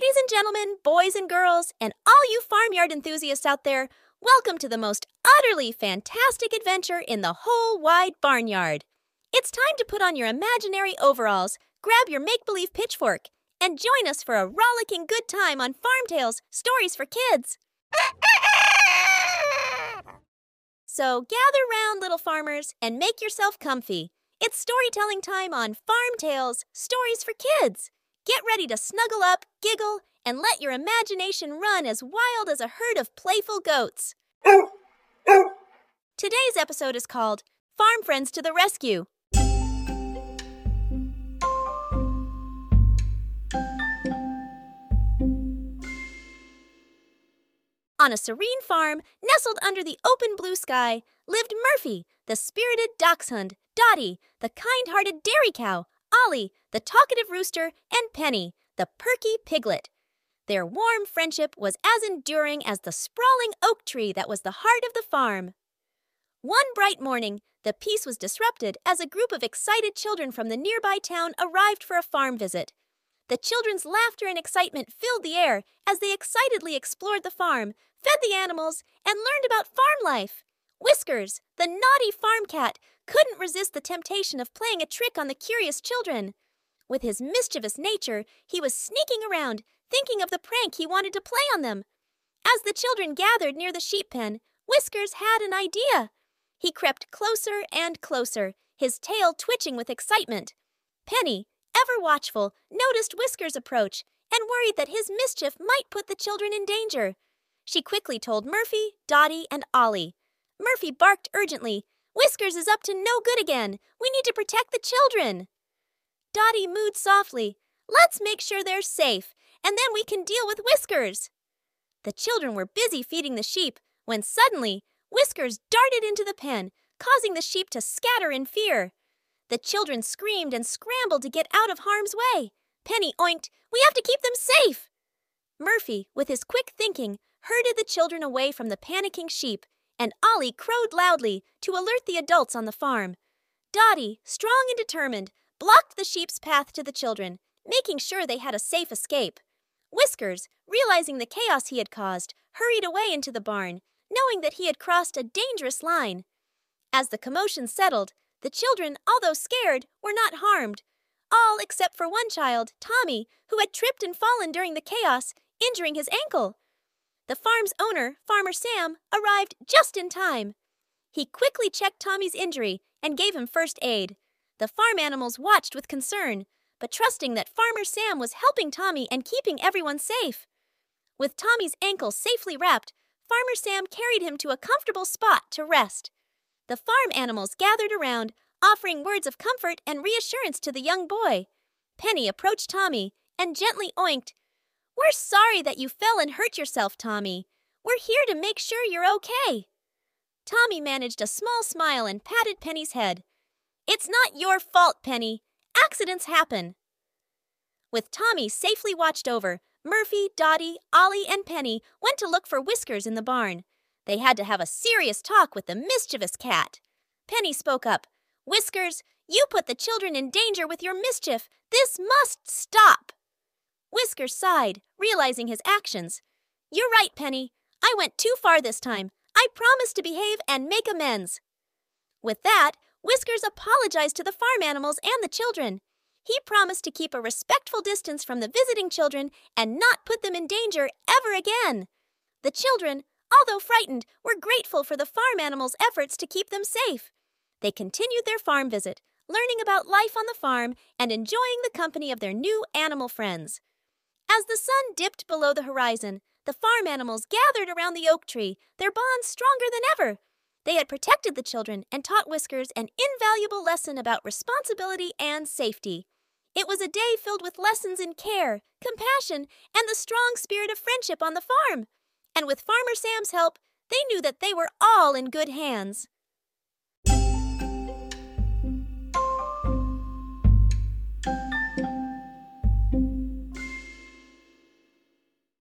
Ladies and gentlemen, boys and girls, and all you farmyard enthusiasts out there, welcome to the most utterly fantastic adventure in the whole wide barnyard. It's time to put on your imaginary overalls, grab your make believe pitchfork, and join us for a rollicking good time on Farm Tales Stories for Kids. So gather round, little farmers, and make yourself comfy. It's storytelling time on Farm Tales Stories for Kids. Get ready to snuggle up, giggle, and let your imagination run as wild as a herd of playful goats. Today's episode is called Farm Friends to the Rescue. On a serene farm, nestled under the open blue sky, lived Murphy, the spirited dachshund, Dottie, the kind hearted dairy cow, Ollie, the talkative rooster, and Penny, the perky piglet. Their warm friendship was as enduring as the sprawling oak tree that was the heart of the farm. One bright morning, the peace was disrupted as a group of excited children from the nearby town arrived for a farm visit. The children's laughter and excitement filled the air as they excitedly explored the farm, fed the animals, and learned about farm life. Whiskers, the naughty farm cat, couldn't resist the temptation of playing a trick on the curious children. With his mischievous nature, he was sneaking around, thinking of the prank he wanted to play on them. As the children gathered near the sheep pen, Whiskers had an idea. He crept closer and closer, his tail twitching with excitement. Penny, ever watchful, noticed Whiskers' approach and worried that his mischief might put the children in danger. She quickly told Murphy, Dottie, and Ollie. Murphy barked urgently. Whiskers is up to no good again. We need to protect the children. Dottie mooed softly. Let's make sure they're safe, and then we can deal with Whiskers. The children were busy feeding the sheep when suddenly Whiskers darted into the pen, causing the sheep to scatter in fear. The children screamed and scrambled to get out of harm's way. Penny oinked, We have to keep them safe. Murphy, with his quick thinking, herded the children away from the panicking sheep, and Ollie crowed loudly to alert the adults on the farm. Dottie, strong and determined, blocked the sheep's path to the children, making sure they had a safe escape. Whiskers, realizing the chaos he had caused, hurried away into the barn, knowing that he had crossed a dangerous line. As the commotion settled, the children, although scared, were not harmed. All except for one child, Tommy, who had tripped and fallen during the chaos, injuring his ankle. The farm's owner, Farmer Sam, arrived just in time. He quickly checked Tommy's injury and gave him first aid. The farm animals watched with concern, but trusting that Farmer Sam was helping Tommy and keeping everyone safe. With Tommy's ankle safely wrapped, Farmer Sam carried him to a comfortable spot to rest. The farm animals gathered around, offering words of comfort and reassurance to the young boy. Penny approached Tommy and gently oinked, we're sorry that you fell and hurt yourself, Tommy. We're here to make sure you're okay. Tommy managed a small smile and patted Penny's head. It's not your fault, Penny. Accidents happen. With Tommy safely watched over, Murphy, Dottie, Ollie, and Penny went to look for Whiskers in the barn. They had to have a serious talk with the mischievous cat. Penny spoke up. Whiskers, you put the children in danger with your mischief. This must stop. Whiskers sighed, realizing his actions. You're right, Penny. I went too far this time. I promise to behave and make amends. With that, Whiskers apologized to the farm animals and the children. He promised to keep a respectful distance from the visiting children and not put them in danger ever again. The children, although frightened, were grateful for the farm animals' efforts to keep them safe. They continued their farm visit, learning about life on the farm and enjoying the company of their new animal friends. As the sun dipped below the horizon, the farm animals gathered around the oak tree, their bonds stronger than ever. They had protected the children and taught Whiskers an invaluable lesson about responsibility and safety. It was a day filled with lessons in care, compassion, and the strong spirit of friendship on the farm. And with Farmer Sam's help, they knew that they were all in good hands.